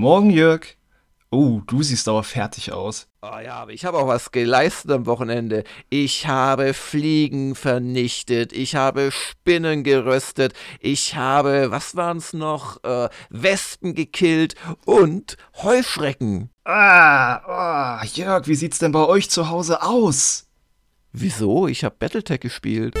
Morgen, Jörg. Oh, du siehst aber fertig aus. Oh ja, aber ich habe auch was geleistet am Wochenende. Ich habe Fliegen vernichtet, ich habe Spinnen geröstet, ich habe, was waren's noch, äh, Wespen gekillt und Heuschrecken. Ah, oh, Jörg, wie sieht's denn bei euch zu Hause aus? Wieso? Ich habe Battletech gespielt.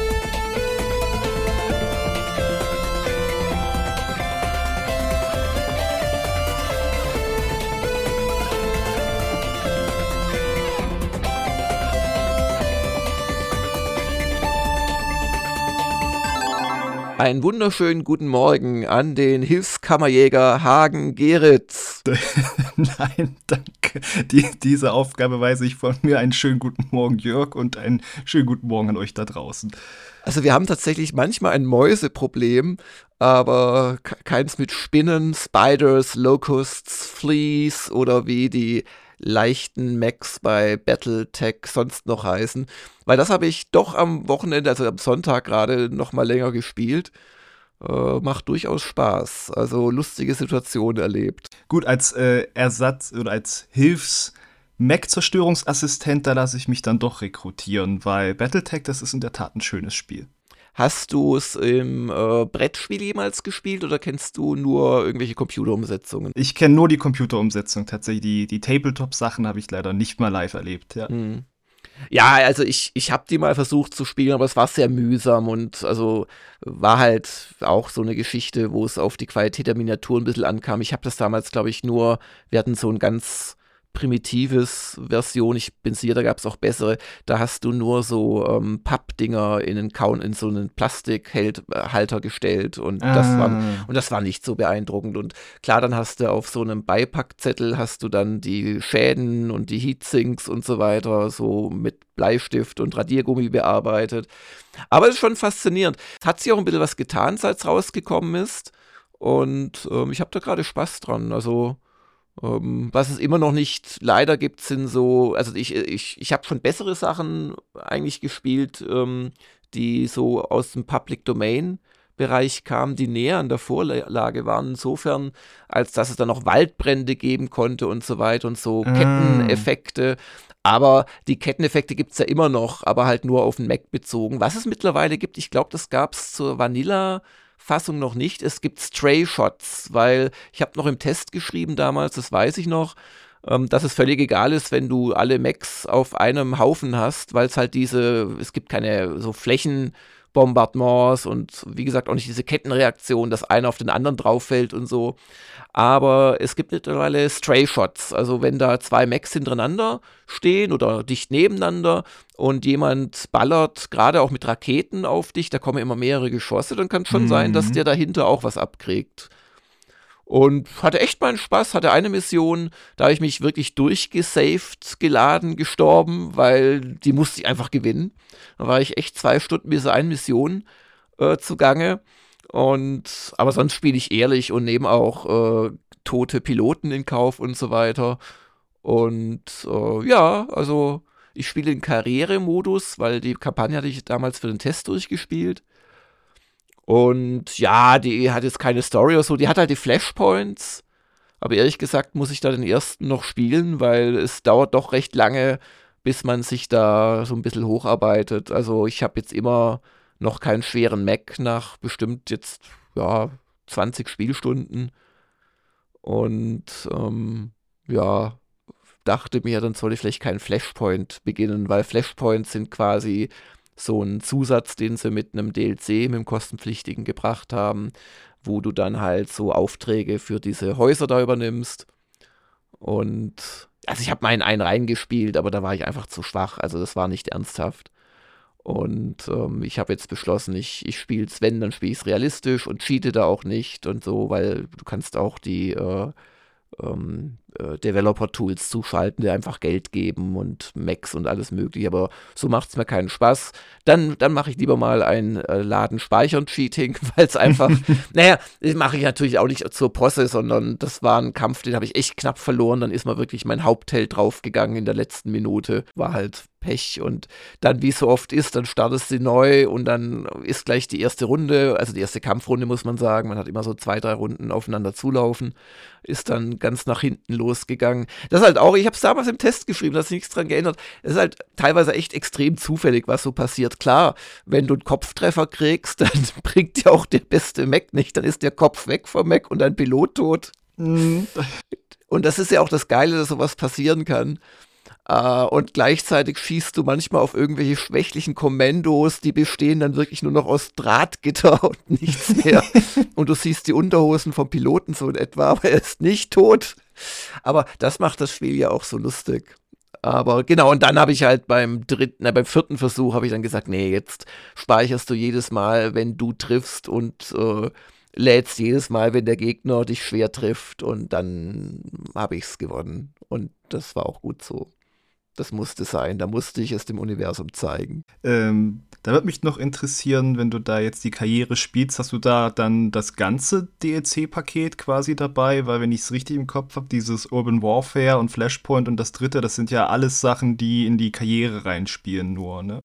Einen wunderschönen guten Morgen an den Hilfskammerjäger Hagen Geritz. Nein, danke. Die, diese Aufgabe weise ich von mir. Einen schönen guten Morgen, Jörg, und einen schönen guten Morgen an euch da draußen. Also wir haben tatsächlich manchmal ein Mäuseproblem, aber keins mit Spinnen, Spiders, Locusts, Fleas oder wie die leichten Macs bei Battletech sonst noch heißen. Weil das habe ich doch am Wochenende, also am Sonntag gerade, noch mal länger gespielt. Äh, macht durchaus Spaß. Also lustige Situationen erlebt. Gut, als äh, Ersatz oder als Hilfs- Mac-Zerstörungsassistent, da lasse ich mich dann doch rekrutieren, weil Battletech, das ist in der Tat ein schönes Spiel. Hast du es im äh, Brettspiel jemals gespielt oder kennst du nur irgendwelche Computerumsetzungen? Ich kenne nur die Computerumsetzung. Tatsächlich, die, die Tabletop-Sachen habe ich leider nicht mal live erlebt. Ja. Hm. Ja, also ich, ich habe die mal versucht zu spielen, aber es war sehr mühsam und also war halt auch so eine Geschichte, wo es auf die Qualität der Miniatur ein bisschen ankam. Ich habe das damals, glaube ich, nur, wir hatten so ein ganz primitives Version, ich bin sicher, da gab es auch bessere, da hast du nur so ähm, Pappdinger in, einen Count, in so einen Plastikhalter gestellt und ah. das war und das war nicht so beeindruckend und klar, dann hast du auf so einem Beipackzettel hast du dann die Schäden und die Heatsinks und so weiter so mit Bleistift und Radiergummi bearbeitet. Aber es ist schon faszinierend. Es hat sich auch ein bisschen was getan, seit es rausgekommen ist und ähm, ich habe da gerade Spaß dran. Also was es immer noch nicht leider gibt, sind so, also ich, ich, ich habe schon bessere Sachen eigentlich gespielt, ähm, die so aus dem Public Domain Bereich kamen, die näher an der Vorlage waren, insofern, als dass es dann noch Waldbrände geben konnte und so weiter und so ah. Ketteneffekte. Aber die Ketteneffekte gibt es ja immer noch, aber halt nur auf den Mac bezogen. Was es mittlerweile gibt, ich glaube, das gab es zur Vanilla Fassung noch nicht. Es gibt Stray Shots, weil ich habe noch im Test geschrieben damals, das weiß ich noch, ähm, dass es völlig egal ist, wenn du alle Macs auf einem Haufen hast, weil es halt diese, es gibt keine so Flächen. Bombardements und wie gesagt auch nicht diese Kettenreaktion, dass einer auf den anderen drauf fällt und so. Aber es gibt mittlerweile Stray Shots, also wenn da zwei Macs hintereinander stehen oder dicht nebeneinander und jemand ballert gerade auch mit Raketen auf dich, da kommen immer mehrere Geschosse, dann kann es schon mhm. sein, dass mhm. der dahinter auch was abkriegt. Und hatte echt meinen Spaß, hatte eine Mission, da habe ich mich wirklich durchgesaved, geladen, gestorben, weil die musste ich einfach gewinnen. Da war ich echt zwei Stunden bis eine Mission äh, zugange. Und aber sonst spiele ich ehrlich und nehme auch äh, tote Piloten in Kauf und so weiter. Und äh, ja, also ich spiele in Karrieremodus, weil die Kampagne hatte ich damals für den Test durchgespielt. Und ja, die hat jetzt keine Story oder so, die hat halt die Flashpoints. Aber ehrlich gesagt muss ich da den ersten noch spielen, weil es dauert doch recht lange, bis man sich da so ein bisschen hocharbeitet. Also ich habe jetzt immer noch keinen schweren Mac nach bestimmt jetzt, ja, 20 Spielstunden. Und ähm, ja, dachte mir, dann soll ich vielleicht keinen Flashpoint beginnen, weil Flashpoints sind quasi so ein Zusatz, den sie mit einem DLC, mit dem kostenpflichtigen gebracht haben, wo du dann halt so Aufträge für diese Häuser da übernimmst. Und also ich habe meinen einen reingespielt, aber da war ich einfach zu schwach. Also das war nicht ernsthaft. Und ähm, ich habe jetzt beschlossen, ich, ich spiele es, wenn, dann spiele ich es realistisch und cheate da auch nicht und so, weil du kannst auch die äh, ähm, äh, Developer-Tools zuschalten, die einfach Geld geben und Macs und alles mögliche. Aber so macht es mir keinen Spaß. Dann, dann mache ich lieber mal ein äh, Laden speichern Cheating, weil es einfach, naja, das mache ich natürlich auch nicht zur Posse, sondern das war ein Kampf, den habe ich echt knapp verloren. Dann ist mal wirklich mein Hauptheld draufgegangen in der letzten Minute. War halt Pech. Und dann, wie es so oft ist, dann startest du neu und dann ist gleich die erste Runde, also die erste Kampfrunde, muss man sagen. Man hat immer so zwei, drei Runden aufeinander zulaufen. Ist dann ganz nach hinten losgegangen. Das ist halt auch, ich habe es damals im Test geschrieben, da hat sich nichts dran geändert. Es ist halt teilweise echt extrem zufällig, was so passiert. Klar, wenn du einen Kopftreffer kriegst, dann bringt dir auch der beste Mac nicht. Dann ist der Kopf weg vom Mac und dein Pilot tot. Mhm. Und das ist ja auch das Geile, dass sowas passieren kann. Uh, und gleichzeitig schießt du manchmal auf irgendwelche schwächlichen Kommandos, die bestehen dann wirklich nur noch aus Drahtgitter und nichts mehr. und du siehst die Unterhosen vom Piloten so in etwa, aber er ist nicht tot. Aber das macht das Spiel ja auch so lustig. Aber genau, und dann habe ich halt beim dritten, na, beim vierten Versuch habe ich dann gesagt, nee, jetzt speicherst du jedes Mal, wenn du triffst und äh, lädst jedes Mal, wenn der Gegner dich schwer trifft und dann habe ich es gewonnen. Und das war auch gut so. Das musste sein, da musste ich es dem Universum zeigen. Ähm, da würde mich noch interessieren, wenn du da jetzt die Karriere spielst, hast du da dann das ganze DLC-Paket quasi dabei? Weil, wenn ich es richtig im Kopf habe, dieses Urban Warfare und Flashpoint und das dritte, das sind ja alles Sachen, die in die Karriere reinspielen, nur, ne?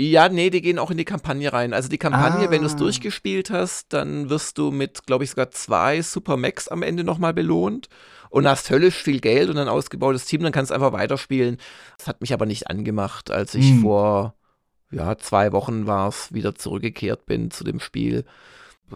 Ja, nee, die gehen auch in die Kampagne rein. Also die Kampagne, ah. wenn du es durchgespielt hast, dann wirst du mit, glaube ich, sogar zwei Super Max am Ende nochmal belohnt und hast höllisch viel Geld und ein ausgebautes Team, dann kannst du einfach weiterspielen. Das hat mich aber nicht angemacht, als ich hm. vor ja, zwei Wochen war es, wieder zurückgekehrt bin zu dem Spiel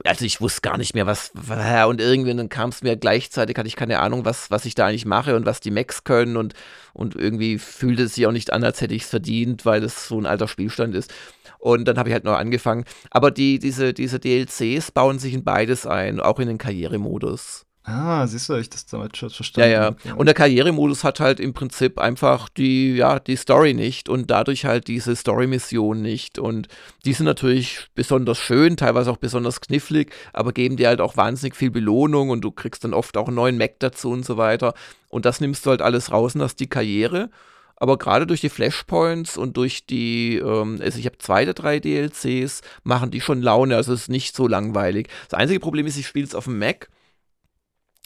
also ich wusste gar nicht mehr, was war und irgendwann kam es mir gleichzeitig, hatte ich keine Ahnung, was, was ich da eigentlich mache und was die Macs können und, und irgendwie fühlte es sich auch nicht an, als hätte ich es verdient, weil es so ein alter Spielstand ist. Und dann habe ich halt noch angefangen. Aber die, diese, diese DLCs bauen sich in beides ein, auch in den Karrieremodus. Ah, siehst du, ich das damals schon verstanden. Ja, ja. Und der Karrieremodus hat halt im Prinzip einfach die, ja, die Story nicht und dadurch halt diese Story-Mission nicht. Und die sind natürlich besonders schön, teilweise auch besonders knifflig, aber geben dir halt auch wahnsinnig viel Belohnung und du kriegst dann oft auch einen neuen Mac dazu und so weiter. Und das nimmst du halt alles raus und hast die Karriere. Aber gerade durch die Flashpoints und durch die, ähm, also ich habe zwei der drei DLCs, machen die schon Laune, also es ist nicht so langweilig. Das einzige Problem ist, ich spiele es auf dem Mac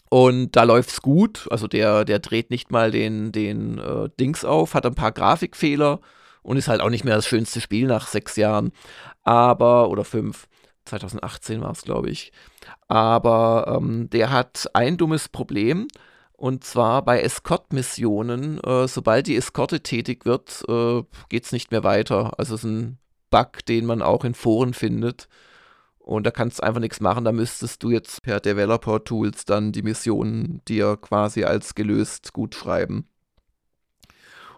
und da läuft's gut. Also der, der dreht nicht mal den, den äh, Dings auf, hat ein paar Grafikfehler und ist halt auch nicht mehr das schönste Spiel nach sechs Jahren. Aber, oder fünf. 2018 war es, glaube ich. Aber ähm, der hat ein dummes Problem. Und zwar bei Escort-Missionen. Äh, sobald die Eskorte tätig wird, äh, geht es nicht mehr weiter. Also es ist ein Bug, den man auch in Foren findet. Und da kannst du einfach nichts machen. Da müsstest du jetzt per Developer-Tools dann die Missionen dir quasi als gelöst gut schreiben.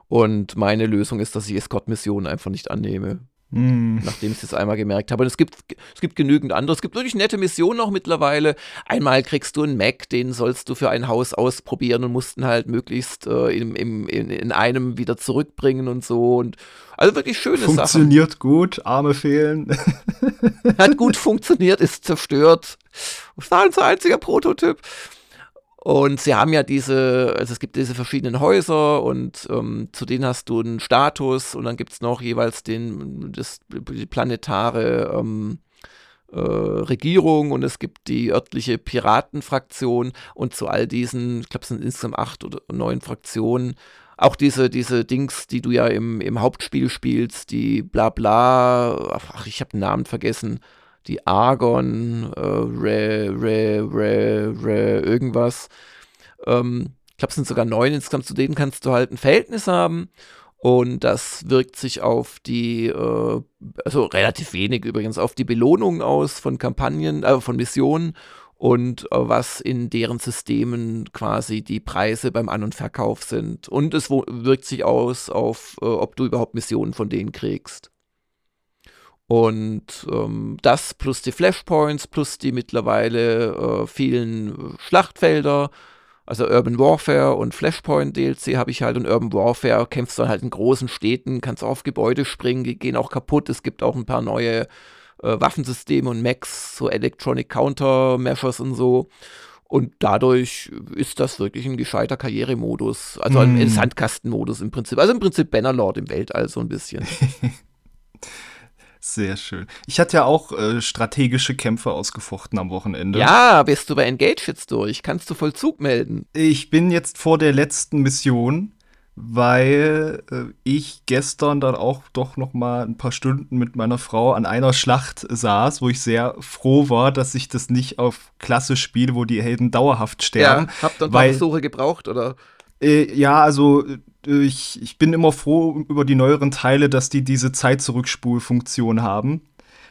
Und meine Lösung ist, dass ich Escort-Missionen einfach nicht annehme. Mm. Nachdem ich es jetzt einmal gemerkt habe. Und es gibt, es gibt genügend andere. Es gibt wirklich nette Missionen auch mittlerweile. Einmal kriegst du einen Mac, den sollst du für ein Haus ausprobieren und mussten halt möglichst äh, in, in, in, in einem wieder zurückbringen und so. Und also wirklich schöne Funktioniert Sachen. Funktioniert gut, Arme fehlen. Hat gut funktioniert, ist zerstört. Das war ein einziger Prototyp. Und sie haben ja diese, also es gibt diese verschiedenen Häuser und ähm, zu denen hast du einen Status und dann gibt es noch jeweils den, das, die planetare ähm, äh, Regierung und es gibt die örtliche Piratenfraktion und zu all diesen, ich glaube es sind insgesamt acht oder neun Fraktionen, auch diese, diese Dings, die du ja im, im Hauptspiel spielst, die bla bla, ach, ich habe den Namen vergessen, die Argon, äh, Re, Re, Re, Re, irgendwas. Ähm, ich glaube, es sind sogar neun insgesamt, zu denen kannst du halt ein Verhältnis haben. Und das wirkt sich auf die, äh, also relativ wenig übrigens, auf die Belohnungen aus von Kampagnen, äh, von Missionen und äh, was in deren Systemen quasi die Preise beim An- und Verkauf sind. Und es wirkt sich aus auf, äh, ob du überhaupt Missionen von denen kriegst. Und ähm, das plus die Flashpoints, plus die mittlerweile äh, vielen Schlachtfelder, also Urban Warfare und Flashpoint DLC habe ich halt und Urban Warfare kämpfst du halt in großen Städten, kannst auf Gebäude springen, die gehen auch kaputt. Es gibt auch ein paar neue äh, Waffensysteme und Max, so Electronic Countermeasures und so. Und dadurch ist das wirklich ein gescheiter Karrieremodus. Also mm. ein Sandkastenmodus im Prinzip. Also im Prinzip Bannerlord im Weltall so ein bisschen. Sehr schön. Ich hatte ja auch äh, strategische Kämpfe ausgefochten am Wochenende. Ja, bist du bei Engage jetzt durch? Kannst du Vollzug melden? Ich bin jetzt vor der letzten Mission weil äh, ich gestern dann auch doch noch mal ein paar Stunden mit meiner Frau an einer Schlacht saß, wo ich sehr froh war, dass ich das nicht auf Klasse spiele, wo die Helden dauerhaft sterben. Ja, habt ihr ein paar Versuche gebraucht, oder? Äh, ja, also äh, ich, ich bin immer froh über die neueren Teile, dass die diese Zeit-Zurückspul-Funktion haben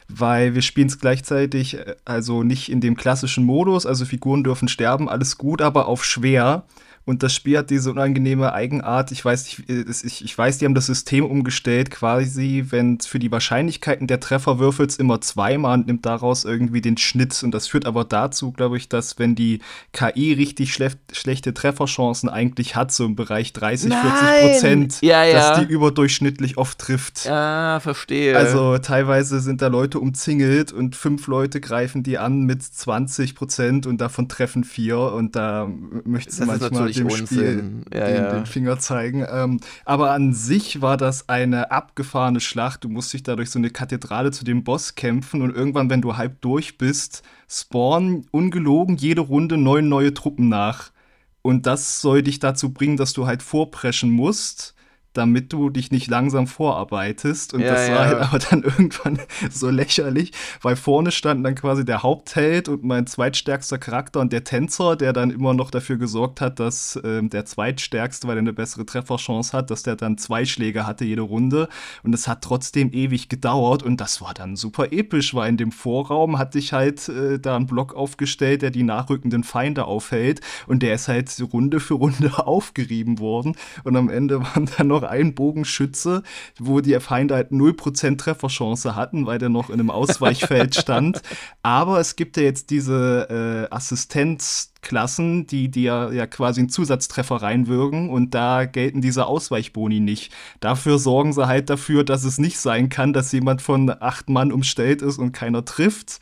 weil wir spielen es gleichzeitig, äh, also nicht in dem klassischen Modus, also Figuren dürfen sterben, alles gut, aber auf schwer. Und das Spiel hat diese unangenehme Eigenart. Ich weiß, nicht, äh, ich, ich weiß, die haben das System umgestellt, quasi, wenn für die Wahrscheinlichkeiten der Treffer würfelst immer zweimal und nimmt daraus irgendwie den Schnitt. Und das führt aber dazu, glaube ich, dass wenn die KI richtig schle schlechte Trefferchancen eigentlich hat, so im Bereich 30, Nein. 40 Prozent, ja, ja. dass die überdurchschnittlich oft trifft. Ah, verstehe. Also teilweise sind da Leute umzingelt und fünf Leute greifen die an mit 20 Prozent und davon treffen vier. Und da möchte man manchmal dem Spiel ja, den, ja. den, Finger zeigen. Ähm, aber an sich war das eine abgefahrene Schlacht. Du musst dich da durch so eine Kathedrale zu dem Boss kämpfen und irgendwann, wenn du halb durch bist, spawnen ungelogen jede Runde neun neue Truppen nach. Und das soll dich dazu bringen, dass du halt vorpreschen musst damit du dich nicht langsam vorarbeitest. Und ja, das war ja. halt aber dann irgendwann so lächerlich, weil vorne stand dann quasi der Hauptheld und mein zweitstärkster Charakter und der Tänzer, der dann immer noch dafür gesorgt hat, dass äh, der zweitstärkste, weil er eine bessere Trefferchance hat, dass der dann zwei Schläge hatte jede Runde. Und es hat trotzdem ewig gedauert und das war dann super episch, weil in dem Vorraum hatte ich halt äh, da einen Block aufgestellt, der die nachrückenden Feinde aufhält und der ist halt Runde für Runde aufgerieben worden. Und am Ende waren dann noch ein Bogenschütze, wo die Feinde halt 0% Trefferchance hatten, weil der noch in einem Ausweichfeld stand. Aber es gibt ja jetzt diese äh, Assistenzklassen, die dir ja quasi einen Zusatztreffer reinwirken und da gelten diese Ausweichboni nicht. Dafür sorgen sie halt dafür, dass es nicht sein kann, dass jemand von acht Mann umstellt ist und keiner trifft.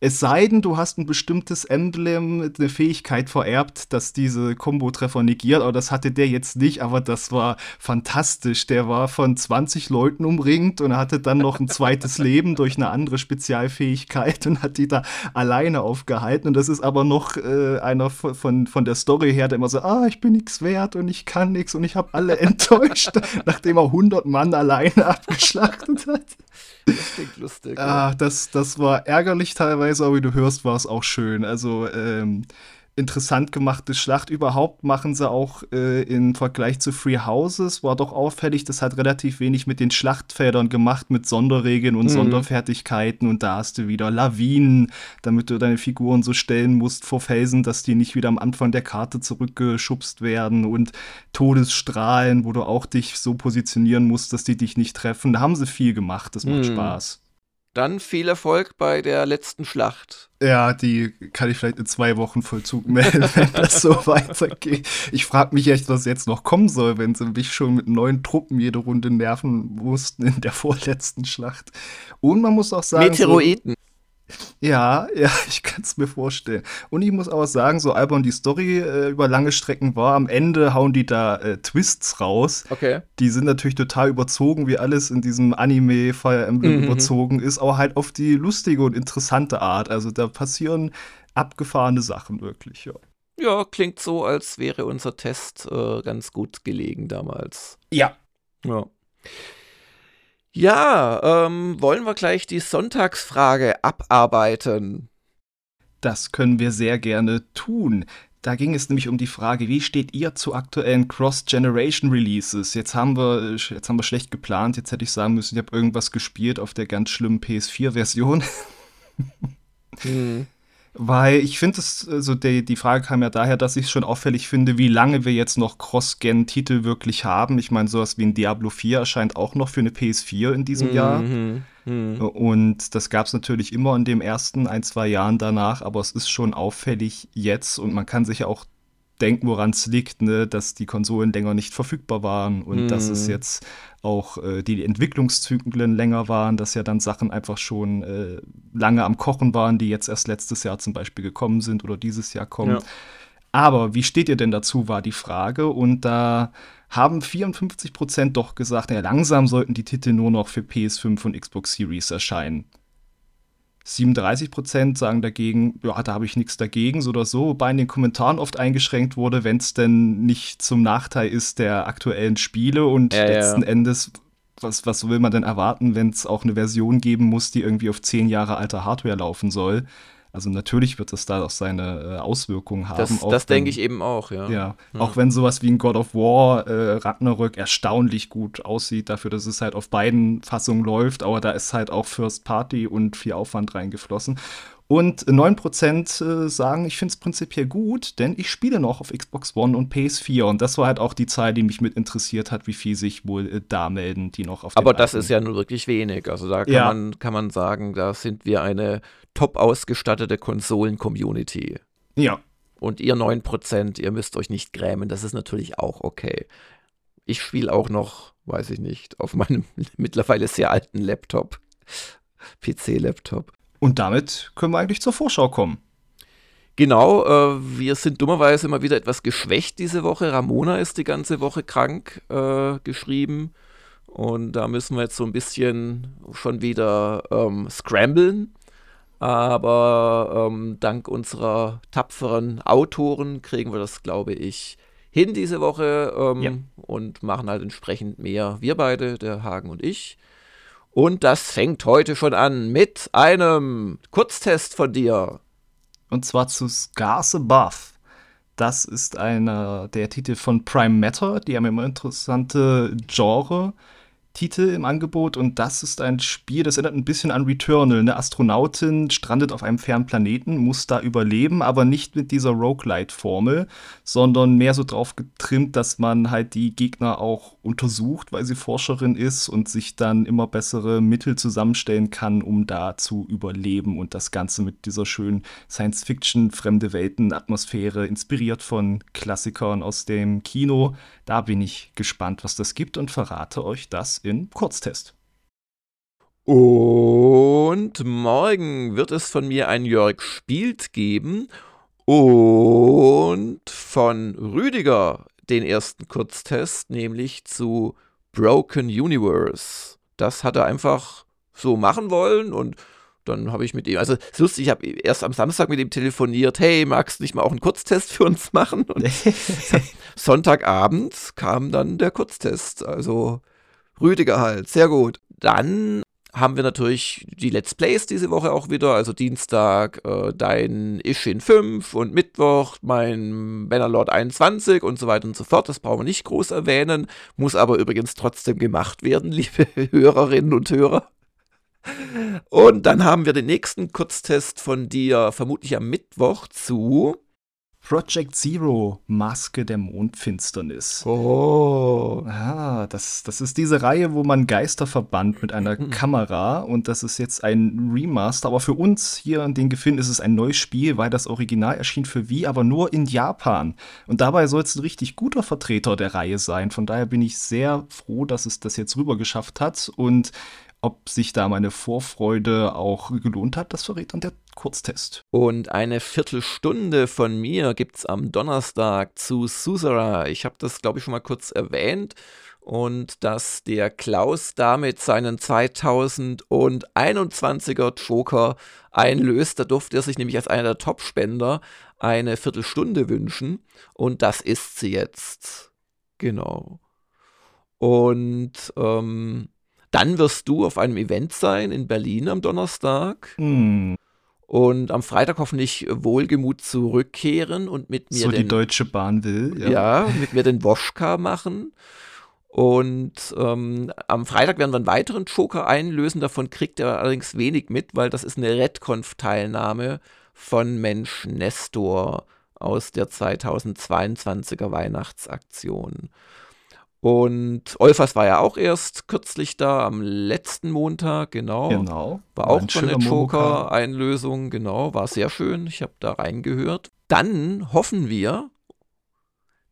Es sei denn, du hast ein bestimmtes Emblem, eine Fähigkeit vererbt, dass diese Kombo-Treffer negiert, aber das hatte der jetzt nicht, aber das war fantastisch. Der war von 20 Leuten umringt und hatte dann noch ein zweites Leben durch eine andere Spezialfähigkeit und hat die da alleine aufgehalten. Und das ist aber noch äh, einer von, von, der Story her, der immer so, ah, ich bin nichts wert und ich kann nichts und ich habe alle enttäuscht, nachdem er 100 Mann alleine abgeschlachtet hat. Das klingt lustig. Ah, das, das war ärgerlich teilweise, aber wie du hörst, war es auch schön. Also, ähm, interessant gemachte Schlacht überhaupt machen sie auch äh, im Vergleich zu Free Houses. War doch auffällig, das hat relativ wenig mit den Schlachtfeldern gemacht, mit Sonderregeln und mhm. Sonderfertigkeiten. Und da hast du wieder Lawinen, damit du deine Figuren so stellen musst vor Felsen, dass die nicht wieder am Anfang der Karte zurückgeschubst werden. Und Todesstrahlen, wo du auch dich so positionieren musst, dass die dich nicht treffen. Da haben sie viel gemacht, das macht mhm. Spaß. Dann viel Erfolg bei der letzten Schlacht. Ja, die kann ich vielleicht in zwei Wochen Vollzug melden, wenn das so weitergeht. Ich frage mich echt, was jetzt noch kommen soll, wenn sie mich schon mit neuen Truppen jede Runde nerven mussten in der vorletzten Schlacht. Und man muss auch sagen. Meteoroiden. So, ja, ja, ich kann es mir vorstellen. Und ich muss auch sagen, so albern die Story äh, über lange Strecken war, am Ende hauen die da äh, Twists raus. Okay. Die sind natürlich total überzogen, wie alles in diesem Anime Fire Emblem mhm. überzogen ist, aber halt auf die lustige und interessante Art. Also da passieren abgefahrene Sachen wirklich, ja. Ja, klingt so, als wäre unser Test äh, ganz gut gelegen damals. Ja. Ja. Ja, ähm, wollen wir gleich die Sonntagsfrage abarbeiten? Das können wir sehr gerne tun. Da ging es nämlich um die Frage, wie steht ihr zu aktuellen Cross-Generation-Releases? Jetzt haben wir, jetzt haben wir schlecht geplant. Jetzt hätte ich sagen müssen, ich habe irgendwas gespielt auf der ganz schlimmen PS4-Version. mhm. Weil ich finde es, also die, die Frage kam ja daher, dass ich es schon auffällig finde, wie lange wir jetzt noch Cross-Gen-Titel wirklich haben. Ich meine, sowas wie ein Diablo 4 erscheint auch noch für eine PS4 in diesem mhm. Jahr. Mhm. Und das gab es natürlich immer in den ersten ein, zwei Jahren danach, aber es ist schon auffällig jetzt und man kann sich ja auch denken, woran es liegt, ne, dass die Konsolen länger nicht verfügbar waren und mm. dass es mhm. jetzt auch äh, die Entwicklungszyklen länger waren, dass ja dann Sachen einfach schon äh, lange am Kochen waren, die jetzt erst letztes Jahr zum Beispiel gekommen sind oder dieses Jahr kommen. Ja. Aber wie steht ihr denn dazu, war die Frage. Und da haben 54 Prozent doch gesagt, ja, langsam sollten die Titel nur noch für PS5 und Xbox Series erscheinen. 37 Prozent sagen dagegen, ja, da habe ich nichts dagegen, so oder so, wobei in den Kommentaren oft eingeschränkt wurde, wenn es denn nicht zum Nachteil ist der aktuellen Spiele und Ja, ja. letzten Endes, was, was will man denn erwarten, wenn es auch eine Version geben muss, die irgendwie auf zehn Jahre alter Hardware laufen soll? Also natürlich wird es da auch seine äh, Auswirkungen haben. Das, das denke ich eben auch, ja. ja, auch wenn sowas wie ein God of War äh, Ragnarök erstaunlich gut aussieht, dafür, dass es halt auf beiden Fassungen läuft, aber da ist halt auch First Party und viel Aufwand reingeflossen. Und 9% äh, sagen, ich finde es prinzipiell gut, denn ich spiele noch auf Xbox One und PS4. Und das war halt auch die Zahl, die mich mit interessiert hat, wie viel sich wohl äh, da melden, die noch auf Aber das ist ja nur wirklich wenig. Also da kann, Ja. man, kann man sagen, da sind wir eine top ausgestattete Konsolen-Community. Ja, Und ihr 9%, ihr müsst euch nicht grämen, das ist natürlich auch okay. Ich spiele auch noch, weiß ich nicht, auf meinem mittlerweile sehr alten Laptop. PC-Laptop. Und damit können wir eigentlich zur Vorschau kommen. Genau, äh, wir sind dummerweise immer wieder etwas geschwächt diese Woche. Ramona ist die ganze Woche krank äh, geschrieben. Und da müssen wir jetzt so ein bisschen schon wieder ähm, scramblen. Aber ähm, dank unserer tapferen Autoren kriegen wir das, glaube ich, hin diese Woche ähm, Ja. und machen halt entsprechend mehr. Wir beide, der Hagen und ich. Und das fängt heute schon an mit einem Kurztest von dir. Und zwar zu Scars Above. Das ist einer der Titel von Prime Matter. Die haben immer interessante Genre-Titel im Angebot. Und das ist ein Spiel, das erinnert ein bisschen an Returnal. Eine Astronautin strandet auf einem fernen Planeten, muss da überleben, aber nicht mit dieser Roguelite-Formel, sondern mehr so drauf getrimmt, dass man halt die Gegner auch untersucht, weil sie Forscherin ist und sich dann immer bessere Mittel zusammenstellen kann, um da zu überleben. Und das Ganze mit dieser schönen Science-Fiction, fremde Welten-Atmosphäre, inspiriert von Klassikern aus dem Kino. Da bin ich gespannt, was das gibt und verrate euch das in Kurztest. Und morgen wird es von mir ein Jörg spielt geben und von Rüdiger den ersten Kurztest, nämlich zu Broken Universe. Das hat er einfach so machen wollen und dann habe ich mit ihm, also es ist lustig, ich habe erst am Samstag mit ihm telefoniert, hey, magst du nicht mal auch einen Kurztest für uns machen? Und Sonntagabend kam dann der Kurztest. Also Rüdiger halt, sehr gut. Dann haben wir natürlich die Let's Plays diese Woche auch wieder. Also Dienstag äh, dein Ishin 5 und Mittwoch mein Bannerlord 21 und so weiter und so fort. Das brauchen wir nicht groß erwähnen. Muss aber übrigens trotzdem gemacht werden, liebe Hörerinnen und Hörer. Und dann haben wir den nächsten Kurztest von dir, vermutlich am Mittwoch, zu. Project Zero, Maske der Mondfinsternis. Oh. Ah, das, das ist diese Reihe, wo man Geister verbannt mit einer Mhm. Kamera und das ist jetzt ein Remaster, aber für uns hier in den Gefilden ist es ein neues Spiel, weil das Original erschien für Wii, aber nur in Japan. Und dabei soll es ein richtig guter Vertreter der Reihe sein. Von daher bin ich sehr froh, dass es das jetzt rüber geschafft hat und ob sich da meine Vorfreude auch gelohnt hat, das verrät dann der Kurztest. Und eine Viertelstunde von mir gibt's am Donnerstag zu Susara. Ich habe das, glaube ich, schon mal kurz erwähnt. Und dass der Klaus damit seinen 2021er Joker einlöst. Da durfte er sich nämlich als einer der Topspender eine Viertelstunde wünschen. Und das ist sie jetzt. Genau. Und ähm, dann wirst du auf einem Event sein in Berlin am Donnerstag Hm, und am Freitag hoffentlich wohlgemut zurückkehren und mit mir so die den, Deutsche Bahn will. ja. mit mir den Woschka machen. Und ähm, am Freitag werden wir einen weiteren Joker einlösen. Davon kriegt er allerdings wenig mit, weil das ist eine Redconf-Teilnahme von Mensch Nestor aus der 2022er Weihnachtsaktion. Und Olfas war ja auch erst kürzlich da, am letzten Montag, genau. Genau. War auch schon eine. Joker-Einlösung, genau, war sehr schön. Ich habe da reingehört. Dann hoffen wir,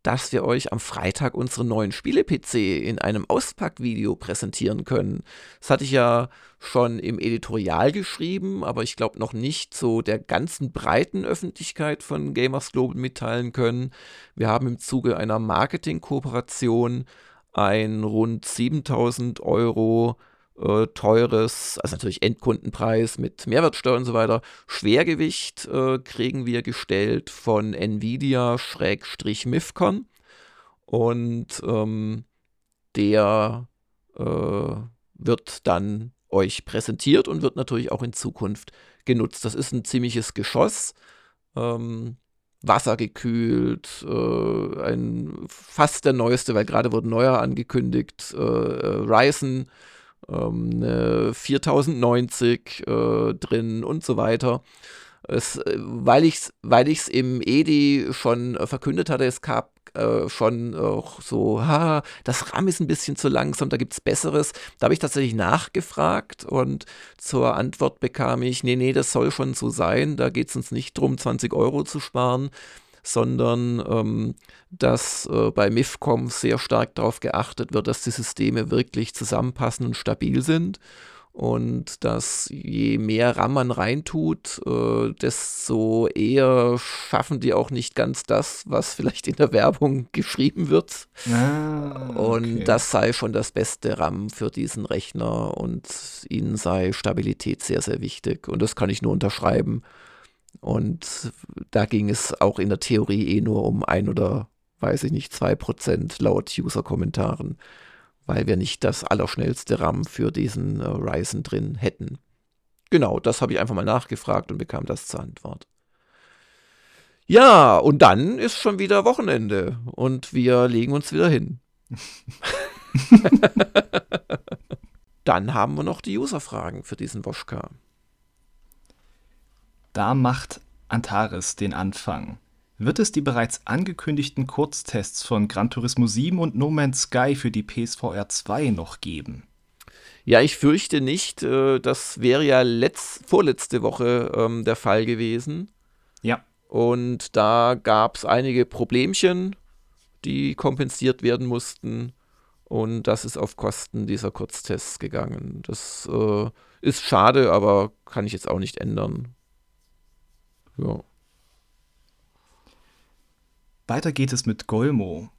dass wir euch am Freitag unseren neuen Spiele-PC in einem Auspackvideo präsentieren können. Das hatte ich ja schon im Editorial geschrieben, aber ich glaube noch nicht so der ganzen breiten Öffentlichkeit von Gamers Global mitteilen können. Wir haben im Zuge einer Marketingkooperation ein rund 7000 Euro äh, teures, also natürlich Endkundenpreis mit Mehrwertsteuer und so weiter. Schwergewicht äh, kriegen wir gestellt von Nvidia-Mifcon und ähm, der äh, wird dann euch präsentiert und wird natürlich auch in Zukunft genutzt. Das ist ein ziemliches Geschoss. Ähm, wassergekühlt, äh, ein fast der neueste, weil gerade wurde neuer angekündigt, äh, äh Ryzen ähm, 4090 äh, drin und so weiter. Es, äh, weil ich es weil ich's im EDI schon äh, verkündet hatte, es gab äh, schon auch so, ha, das RAM ist ein bisschen zu langsam, da gibt es Besseres. Da habe ich tatsächlich nachgefragt und zur Antwort bekam ich, nee, nee, das soll schon so sein, da geht es uns nicht darum, 20 Euro zu sparen sondern ähm, dass äh, bei MIFCOM sehr stark darauf geachtet wird, dass die Systeme wirklich zusammenpassen und stabil sind und dass je mehr RAM man reintut, äh, desto eher schaffen die auch nicht ganz das, was vielleicht in der Werbung geschrieben wird. Ah, okay. Und das sei schon das beste RAM für diesen Rechner und ihnen sei Stabilität sehr, sehr wichtig. Und das kann ich nur unterschreiben. Und da ging es auch in der Theorie eh nur um ein oder, weiß ich nicht, zwei Prozent laut User-Kommentaren, weil wir nicht das allerschnellste RAM für diesen äh, Ryzen drin hätten. Genau, das habe ich einfach mal nachgefragt und bekam das zur Antwort. Ja, und dann ist schon wieder Wochenende und wir legen uns wieder hin. dann haben wir noch die User-Fragen für diesen Woschka. Da macht Antares den Anfang. Wird es die bereits angekündigten Kurztests von Gran Turismo 7 und No Man's Sky für die PSVR 2 noch geben? Ja, ich fürchte nicht. Äh, das wäre ja letzt, vorletzte Woche ähm, der Fall gewesen. Ja. Und da gab es einige Problemchen, die kompensiert werden mussten. Und das ist auf Kosten dieser Kurztests gegangen. Das äh, ist schade, aber kann ich jetzt auch nicht ändern. Ja. Weiter geht es mit Golmo.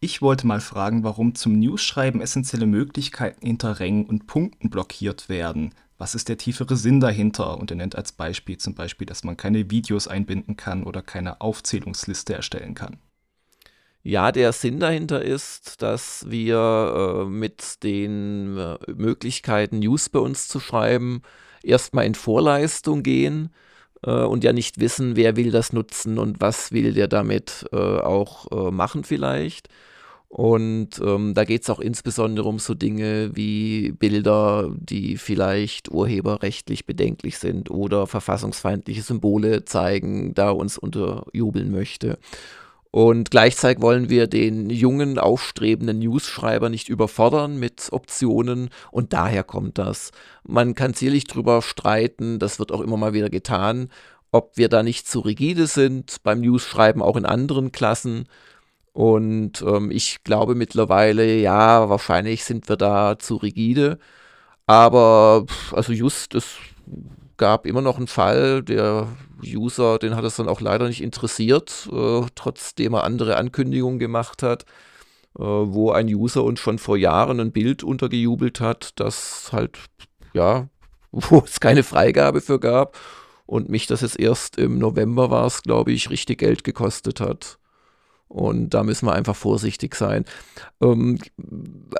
Ich wollte mal fragen, warum zum Newsschreiben essentielle Möglichkeiten hinter Rängen und Punkten blockiert werden. Was ist der tiefere Sinn dahinter? Und er nennt als Beispiel zum Beispiel, dass man keine Videos einbinden kann oder keine Aufzählungsliste erstellen kann. Ja, der Sinn dahinter ist, dass wir äh, mit den äh, Möglichkeiten, News bei uns zu schreiben, erstmal in Vorleistung gehen äh, und ja nicht wissen, wer will das nutzen und was will der damit äh, auch äh, machen vielleicht. Und ähm, da geht es auch insbesondere um so Dinge wie Bilder, die vielleicht urheberrechtlich bedenklich sind oder verfassungsfeindliche Symbole zeigen, da uns unterjubeln möchte. Und gleichzeitig wollen wir den jungen, aufstrebenden News-Schreiber nicht überfordern mit Optionen und daher kommt das. Man kann sicherlich drüber streiten, das wird auch immer mal wieder getan, ob wir da nicht zu rigide sind beim News-Schreiben auch in anderen Klassen. Und ähm, ich glaube mittlerweile, ja, wahrscheinlich sind wir da zu rigide. Aber also just, es gab immer noch einen Fall, der User, den hat es dann auch leider nicht interessiert, äh, trotzdem er andere Ankündigungen gemacht hat, äh, wo ein User uns schon vor Jahren ein Bild untergejubelt hat, das halt, ja, wo es keine Freigabe für gab und mich das jetzt erst im November war es, glaube ich, richtig Geld gekostet hat. Und da müssen wir einfach vorsichtig sein. Ähm,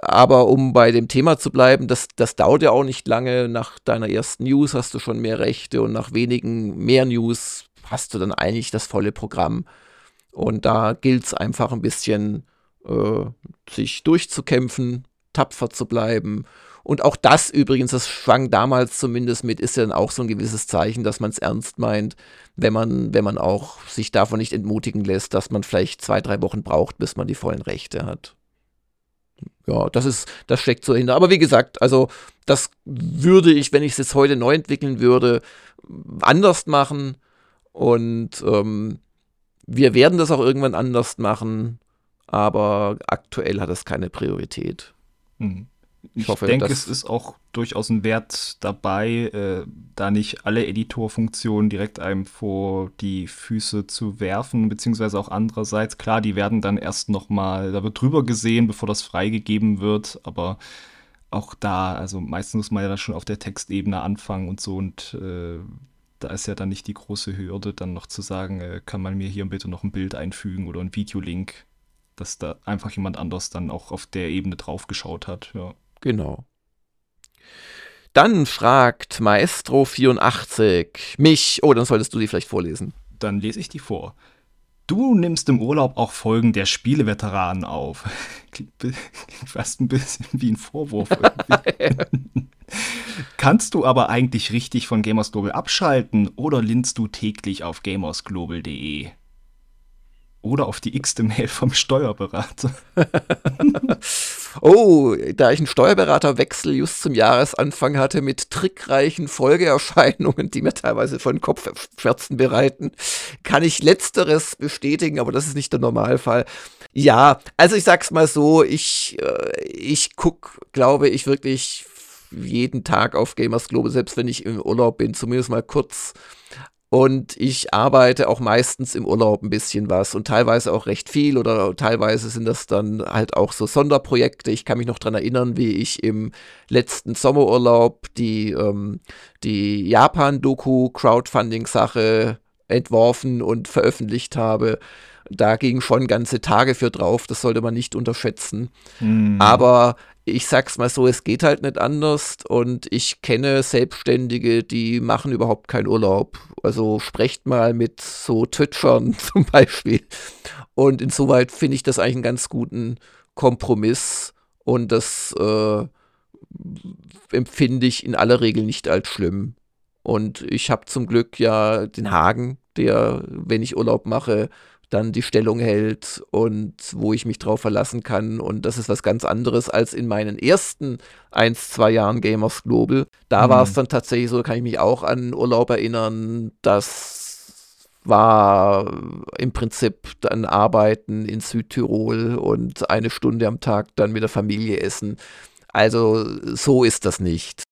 aber um bei dem Thema zu bleiben, das, das dauert ja auch nicht lange. Nach deiner ersten News hast du schon mehr Rechte und nach wenigen mehr News hast du dann eigentlich das volle Programm. Und da gilt es einfach ein bisschen, äh, sich durchzukämpfen, tapfer zu bleiben und auch das übrigens, das schwang damals zumindest mit, ist ja dann auch so ein gewisses Zeichen, dass man es ernst meint, wenn man, wenn man auch sich davon nicht entmutigen lässt, dass man vielleicht zwei, drei Wochen braucht, bis man die vollen Rechte hat. Ja, das ist, das steckt so hinter. Aber wie gesagt, also das würde ich, wenn ich es jetzt heute neu entwickeln würde, anders machen. Und ähm, wir werden das auch irgendwann anders machen, aber aktuell hat es keine Priorität. Mhm. Ich, hoffe, denke, es ist auch durchaus ein Wert dabei, äh, da nicht alle Editorfunktionen direkt einem vor die Füße zu werfen, beziehungsweise auch andererseits, klar, die werden dann erst noch mal, da wird drüber gesehen, bevor das freigegeben wird, aber auch da, also meistens muss man ja da schon auf der Textebene anfangen und so und äh, da ist ja dann nicht die große Hürde, dann noch zu sagen, äh, kann man mir hier bitte noch ein Bild einfügen oder ein Videolink, dass da einfach jemand anders dann auch auf der Ebene draufgeschaut hat, ja. Genau. Dann fragt Maestro84 mich, oh, dann solltest du die vielleicht vorlesen. Dann lese ich die vor. Du nimmst im Urlaub auch Folgen der Spieleveteranen auf. Klingt fast ein bisschen wie ein Vorwurf. Kannst du aber eigentlich richtig von Gamers Global abschalten oder linst du täglich auf gamersglobal.de? Oder auf die x-te Mail vom Steuerberater. oh, da ich einen Steuerberaterwechsel just zum Jahresanfang hatte mit trickreichen Folgeerscheinungen, die mir teilweise von Kopfschmerzen bereiten, kann ich letzteres bestätigen, aber das ist nicht der Normalfall. Ja, also ich sag's mal so, ich, äh, ich guck, glaube ich, wirklich jeden Tag auf Gamers Global, selbst wenn ich im Urlaub bin, zumindest mal kurz und ich arbeite auch meistens im Urlaub ein bisschen was und teilweise auch recht viel oder teilweise sind das dann halt auch so Sonderprojekte. Ich kann mich noch daran erinnern, wie ich im letzten Sommerurlaub die, ähm, die Japan-Doku-Crowdfunding-Sache entworfen und veröffentlicht habe. Da gingen schon ganze Tage für drauf, das sollte man nicht unterschätzen. Mhm. Aber ich sag's mal so, es geht halt nicht anders und ich kenne Selbstständige, die machen überhaupt keinen Urlaub. Also sprecht mal mit so Twitchern zum Beispiel. Und insoweit finde ich das eigentlich einen ganz guten Kompromiss und das äh, empfinde ich in aller Regel nicht als schlimm. Und ich habe zum Glück ja den Hagen, der, wenn ich Urlaub mache, dann die Stellung hält und wo ich mich drauf verlassen kann. Und das ist was ganz anderes als in meinen ersten ein, zwei Jahren Gamers Global. Da mhm. war es dann tatsächlich so, kann ich mich auch an Urlaub erinnern, das war im Prinzip dann Arbeiten in Südtirol und eine Stunde am Tag dann mit der Familie essen. Also so ist das nicht.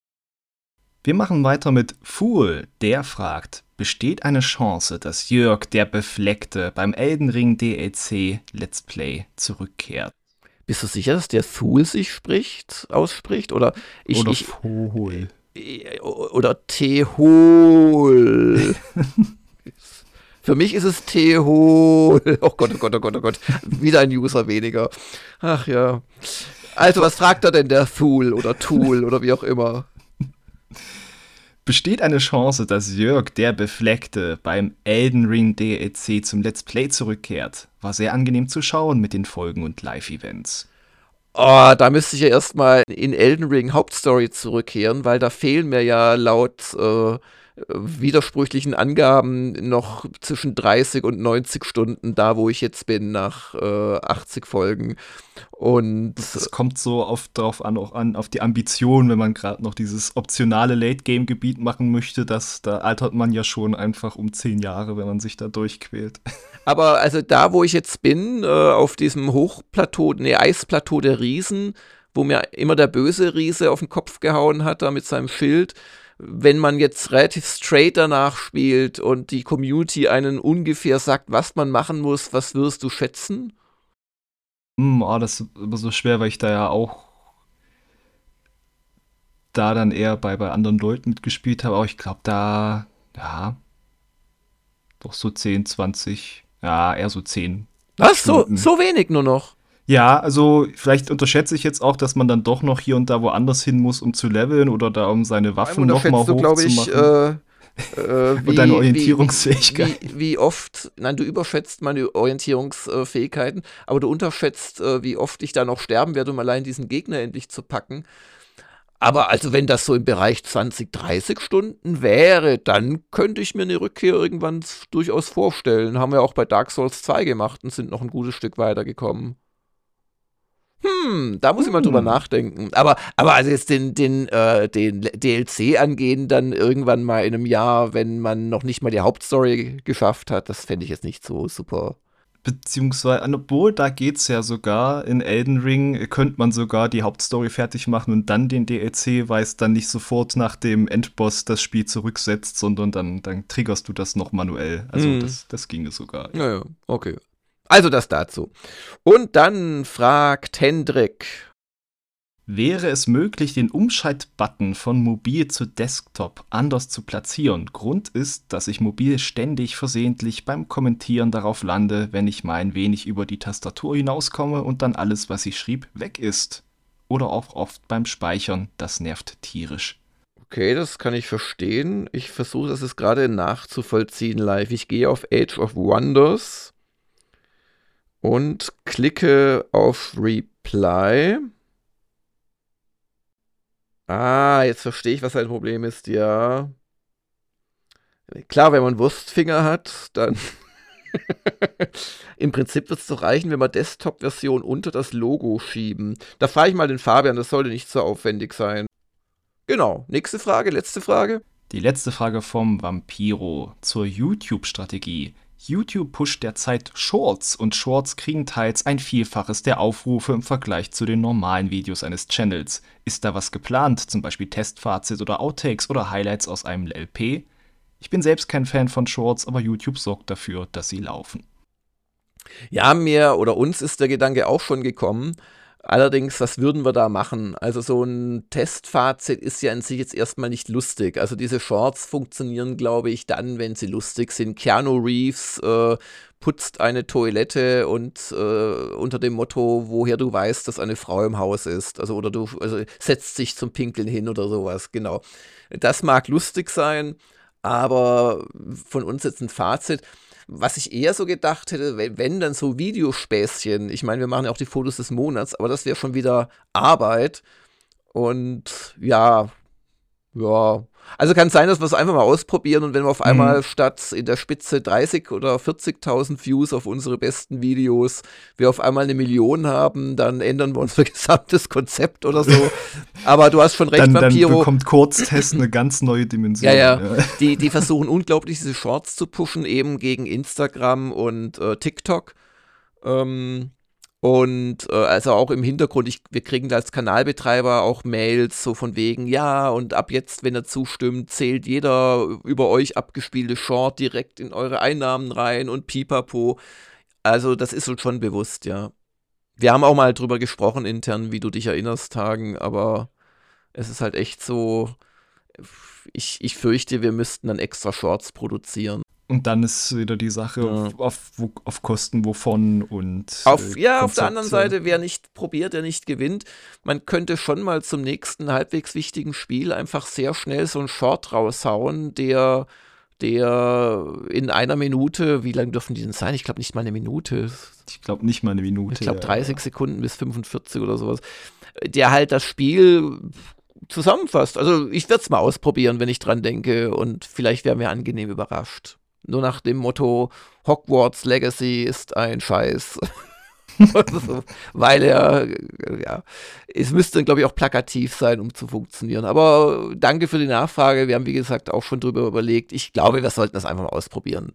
Wir machen weiter mit Fool, der fragt, besteht eine Chance, dass Jörg der Befleckte beim Elden Ring DLC Let's Play zurückkehrt? Bist du sicher, dass der Fool sich spricht, ausspricht? Oder ich. Oder ich, Fool. Oder Tehol. Für mich ist es Tehol. Oh Gott, oh Gott, oh Gott, oh Gott. Wieder ein User weniger. Ach ja. Also, was fragt er denn der Fool oder Tool oder wie auch immer? Besteht eine Chance, dass Jörg der Befleckte beim Elden Ring DLC zum Let's Play zurückkehrt? War sehr angenehm zu schauen mit den Folgen und Live-Events. Oh, da müsste ich ja erstmal in Elden Ring Hauptstory zurückkehren, weil da fehlen mir ja laut äh, widersprüchlichen Angaben noch zwischen 30 und 90 Stunden da, wo ich jetzt bin, nach äh, 80 Folgen. Und es kommt so oft darauf an, auch an, auf die Ambition, wenn man gerade noch dieses optionale Late-Game-Gebiet machen möchte, dass da altert man ja schon einfach um 10 Jahre, wenn man sich da durchquält. Aber also da, wo ich jetzt bin, äh, auf diesem Hochplateau, ne, Eisplateau der Riesen, wo mir immer der böse Riese auf den Kopf gehauen hat, da mit seinem Schild, wenn man jetzt relativ straight danach spielt und die Community einen ungefähr sagt, was man machen muss, was wirst du schätzen? Hm, oh, das ist immer so schwer, weil ich da ja auch da dann eher bei, bei anderen Leuten mitgespielt habe. Aber ich glaube, da, ja, doch so 10, 20, ja, eher so 10. Was? So, so wenig nur noch? Ja, also vielleicht unterschätze ich jetzt auch, dass man dann doch noch hier und da woanders hin muss, um zu leveln oder da um seine Waffen nochmal hochzumachen. Äh, äh, wie, und deine Orientierungsfähigkeit. Wie, wie, wie, oft, nein, du überschätzt meine Orientierungsfähigkeiten, aber du unterschätzt, äh, wie oft ich da noch sterben werde, um allein diesen Gegner endlich zu packen. Aber also wenn das so im Bereich 20, 30 Stunden wäre, dann könnte ich mir eine Rückkehr irgendwann durchaus vorstellen. Haben wir auch bei Dark Souls 2 gemacht und sind noch ein gutes Stück weitergekommen. Hm, da muss ich mal drüber hm. nachdenken. Aber, aber also jetzt den, den, äh, den DLC angehen, dann irgendwann mal in einem Jahr, wenn man noch nicht mal die Hauptstory geschafft hat, das fände ich jetzt nicht so super. Beziehungsweise, obwohl da geht es ja sogar, in Elden Ring könnte man sogar die Hauptstory fertig machen und dann den DLC, weil es dann nicht sofort nach dem Endboss das Spiel zurücksetzt, sondern dann, dann triggerst du das noch manuell. Also hm. das, das ginge sogar. Ja, ja, okay. Also das dazu. Und dann fragt Hendrik. Wäre es möglich, den Umschaltbutton von Mobil zu Desktop anders zu platzieren? Grund ist, dass ich mobil ständig versehentlich beim Kommentieren darauf lande, wenn ich mal ein wenig über die Tastatur hinauskomme und dann alles, was ich schrieb, weg ist. Oder auch oft beim Speichern, das nervt tierisch. Okay, das kann ich verstehen. Ich versuche das jetzt gerade nachzuvollziehen live. Ich gehe auf Age of Wonders und klicke auf Reply. Ah, jetzt verstehe ich, was sein Problem ist, ja. Klar, wenn man Wurstfinger hat, dann im Prinzip wird es doch reichen, wenn wir Desktop-Version unter das Logo schieben. Da frage ich mal den Fabian, das sollte nicht so aufwendig sein. Genau, nächste Frage, letzte Frage. Die letzte Frage vom Vampiro zur YouTube-Strategie. YouTube pusht derzeit Shorts und Shorts kriegen teils ein Vielfaches der Aufrufe im Vergleich zu den normalen Videos eines Channels. Ist da was geplant, zum Beispiel Testfazit oder Outtakes oder Highlights aus einem LP? Ich bin selbst kein Fan von Shorts, aber YouTube sorgt dafür, dass sie laufen. Ja, mir oder uns ist der Gedanke auch schon gekommen. Allerdings, was würden wir da machen? Also so ein Testfazit ist ja an sich jetzt erstmal nicht lustig. Also diese Shorts funktionieren, glaube ich, dann, wenn sie lustig sind. Keanu Reeves äh, putzt eine Toilette und äh, unter dem Motto, woher du weißt, dass eine Frau im Haus ist. Also oder du also setzt sich zum Pinkeln hin oder sowas, genau. Das mag lustig sein, aber von uns jetzt ein Fazit was ich eher so gedacht hätte, wenn, wenn dann so Videospäßchen, ich meine, wir machen ja auch die Fotos des Monats, aber das wäre schon wieder Arbeit. Und ja, ja, also kann es sein, dass wir es einfach mal ausprobieren und wenn wir auf einmal mhm. statt in der Spitze 30 oder 40.000 Views auf unsere besten Videos, wir auf einmal eine Million haben, dann ändern wir unser gesamtes Konzept oder so. Aber du hast schon recht, dann, Vampiro. Dann bekommt Kurztest eine ganz neue Dimension. Ja, ja. ja. Die, die versuchen unglaublich diese Shorts zu pushen, eben gegen Instagram und äh, TikTok. Ähm, und äh, also auch im Hintergrund, ich, wir kriegen da als Kanalbetreiber auch Mails so von wegen, ja, und ab jetzt, wenn er zustimmt, zählt jeder über euch abgespielte Short direkt in eure Einnahmen rein und pipapo. Also das ist uns schon bewusst, ja. Wir haben auch mal drüber gesprochen intern, wie du dich erinnerst, Tagen, aber es ist halt echt so, ich, ich fürchte, wir müssten dann extra Shorts produzieren. Und dann ist wieder die Sache, ja. auf, auf, auf, Kosten wovon und. Auf, äh, ja, auf der anderen Seite, wer nicht probiert, der nicht gewinnt. Man könnte schon mal zum nächsten halbwegs wichtigen Spiel einfach sehr schnell so einen Short raushauen, der, der in einer Minute, wie lange dürfen die denn sein? Ich glaube nicht mal eine Minute. Ich glaube nicht mal eine Minute. Ich glaube 30 ja. Sekunden bis 45 oder sowas. Der halt das Spiel zusammenfasst. Also ich werde es mal ausprobieren, wenn ich dran denke und vielleicht werden wir angenehm überrascht. Nur nach dem Motto, Hogwarts Legacy ist ein Scheiß. Weil er, ja, es müsste, glaube ich, auch plakativ sein, um zu funktionieren. Aber danke für die Nachfrage. Wir haben, wie gesagt, auch schon drüber überlegt. Ich glaube, wir sollten das einfach mal ausprobieren.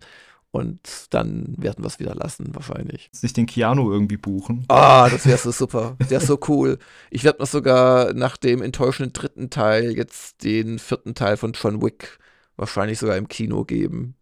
Und dann werden wir es wieder lassen, wahrscheinlich. Sich den Keanu irgendwie buchen. Ah, das wäre so super. Der ist so cool. Ich werde mir sogar nach dem enttäuschenden dritten Teil jetzt den vierten Teil von John Wick wahrscheinlich sogar im Kino geben.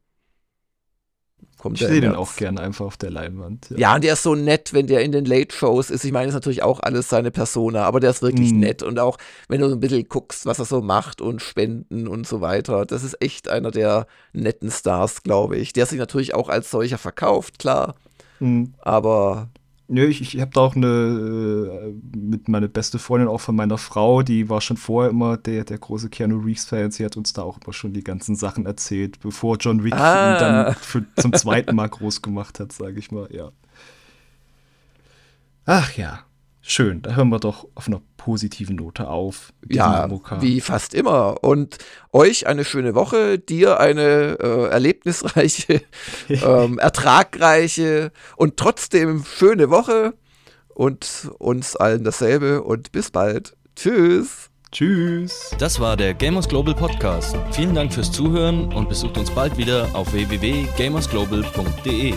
Kommt ich sehe den auch gern einfach auf der Leinwand. Ja. ja. und der ist so nett, wenn der in den Late-Shows ist. Ich meine, ist natürlich auch alles seine Persona, aber der ist wirklich mhm. nett. Und auch, wenn du so ein bisschen guckst, was er so macht und Spenden und so weiter, das ist echt einer der netten Stars, glaube ich. Der sich natürlich auch als solcher verkauft, klar. Mhm. Aber Nö, ich, ich habe da auch eine, äh, mit meiner beste Freundin auch von meiner Frau, die war schon vorher immer der, der große Keanu Reeves-Fan. Sie hat uns da auch immer schon die ganzen Sachen erzählt, bevor John Wick ah. ihn dann für, zum zweiten Mal groß gemacht hat, sage ich mal, ja. Ach ja. Schön, da hören wir doch auf einer positiven Note auf. Ja, wie fast immer. Und euch eine schöne Woche, dir eine äh, erlebnisreiche, ähm, ertragreiche und trotzdem schöne Woche und uns allen dasselbe und bis bald. Tschüss. Tschüss. Das war der Gamers Global Podcast. Vielen Dank fürs Zuhören und besucht uns bald wieder auf www.gamersglobal.de.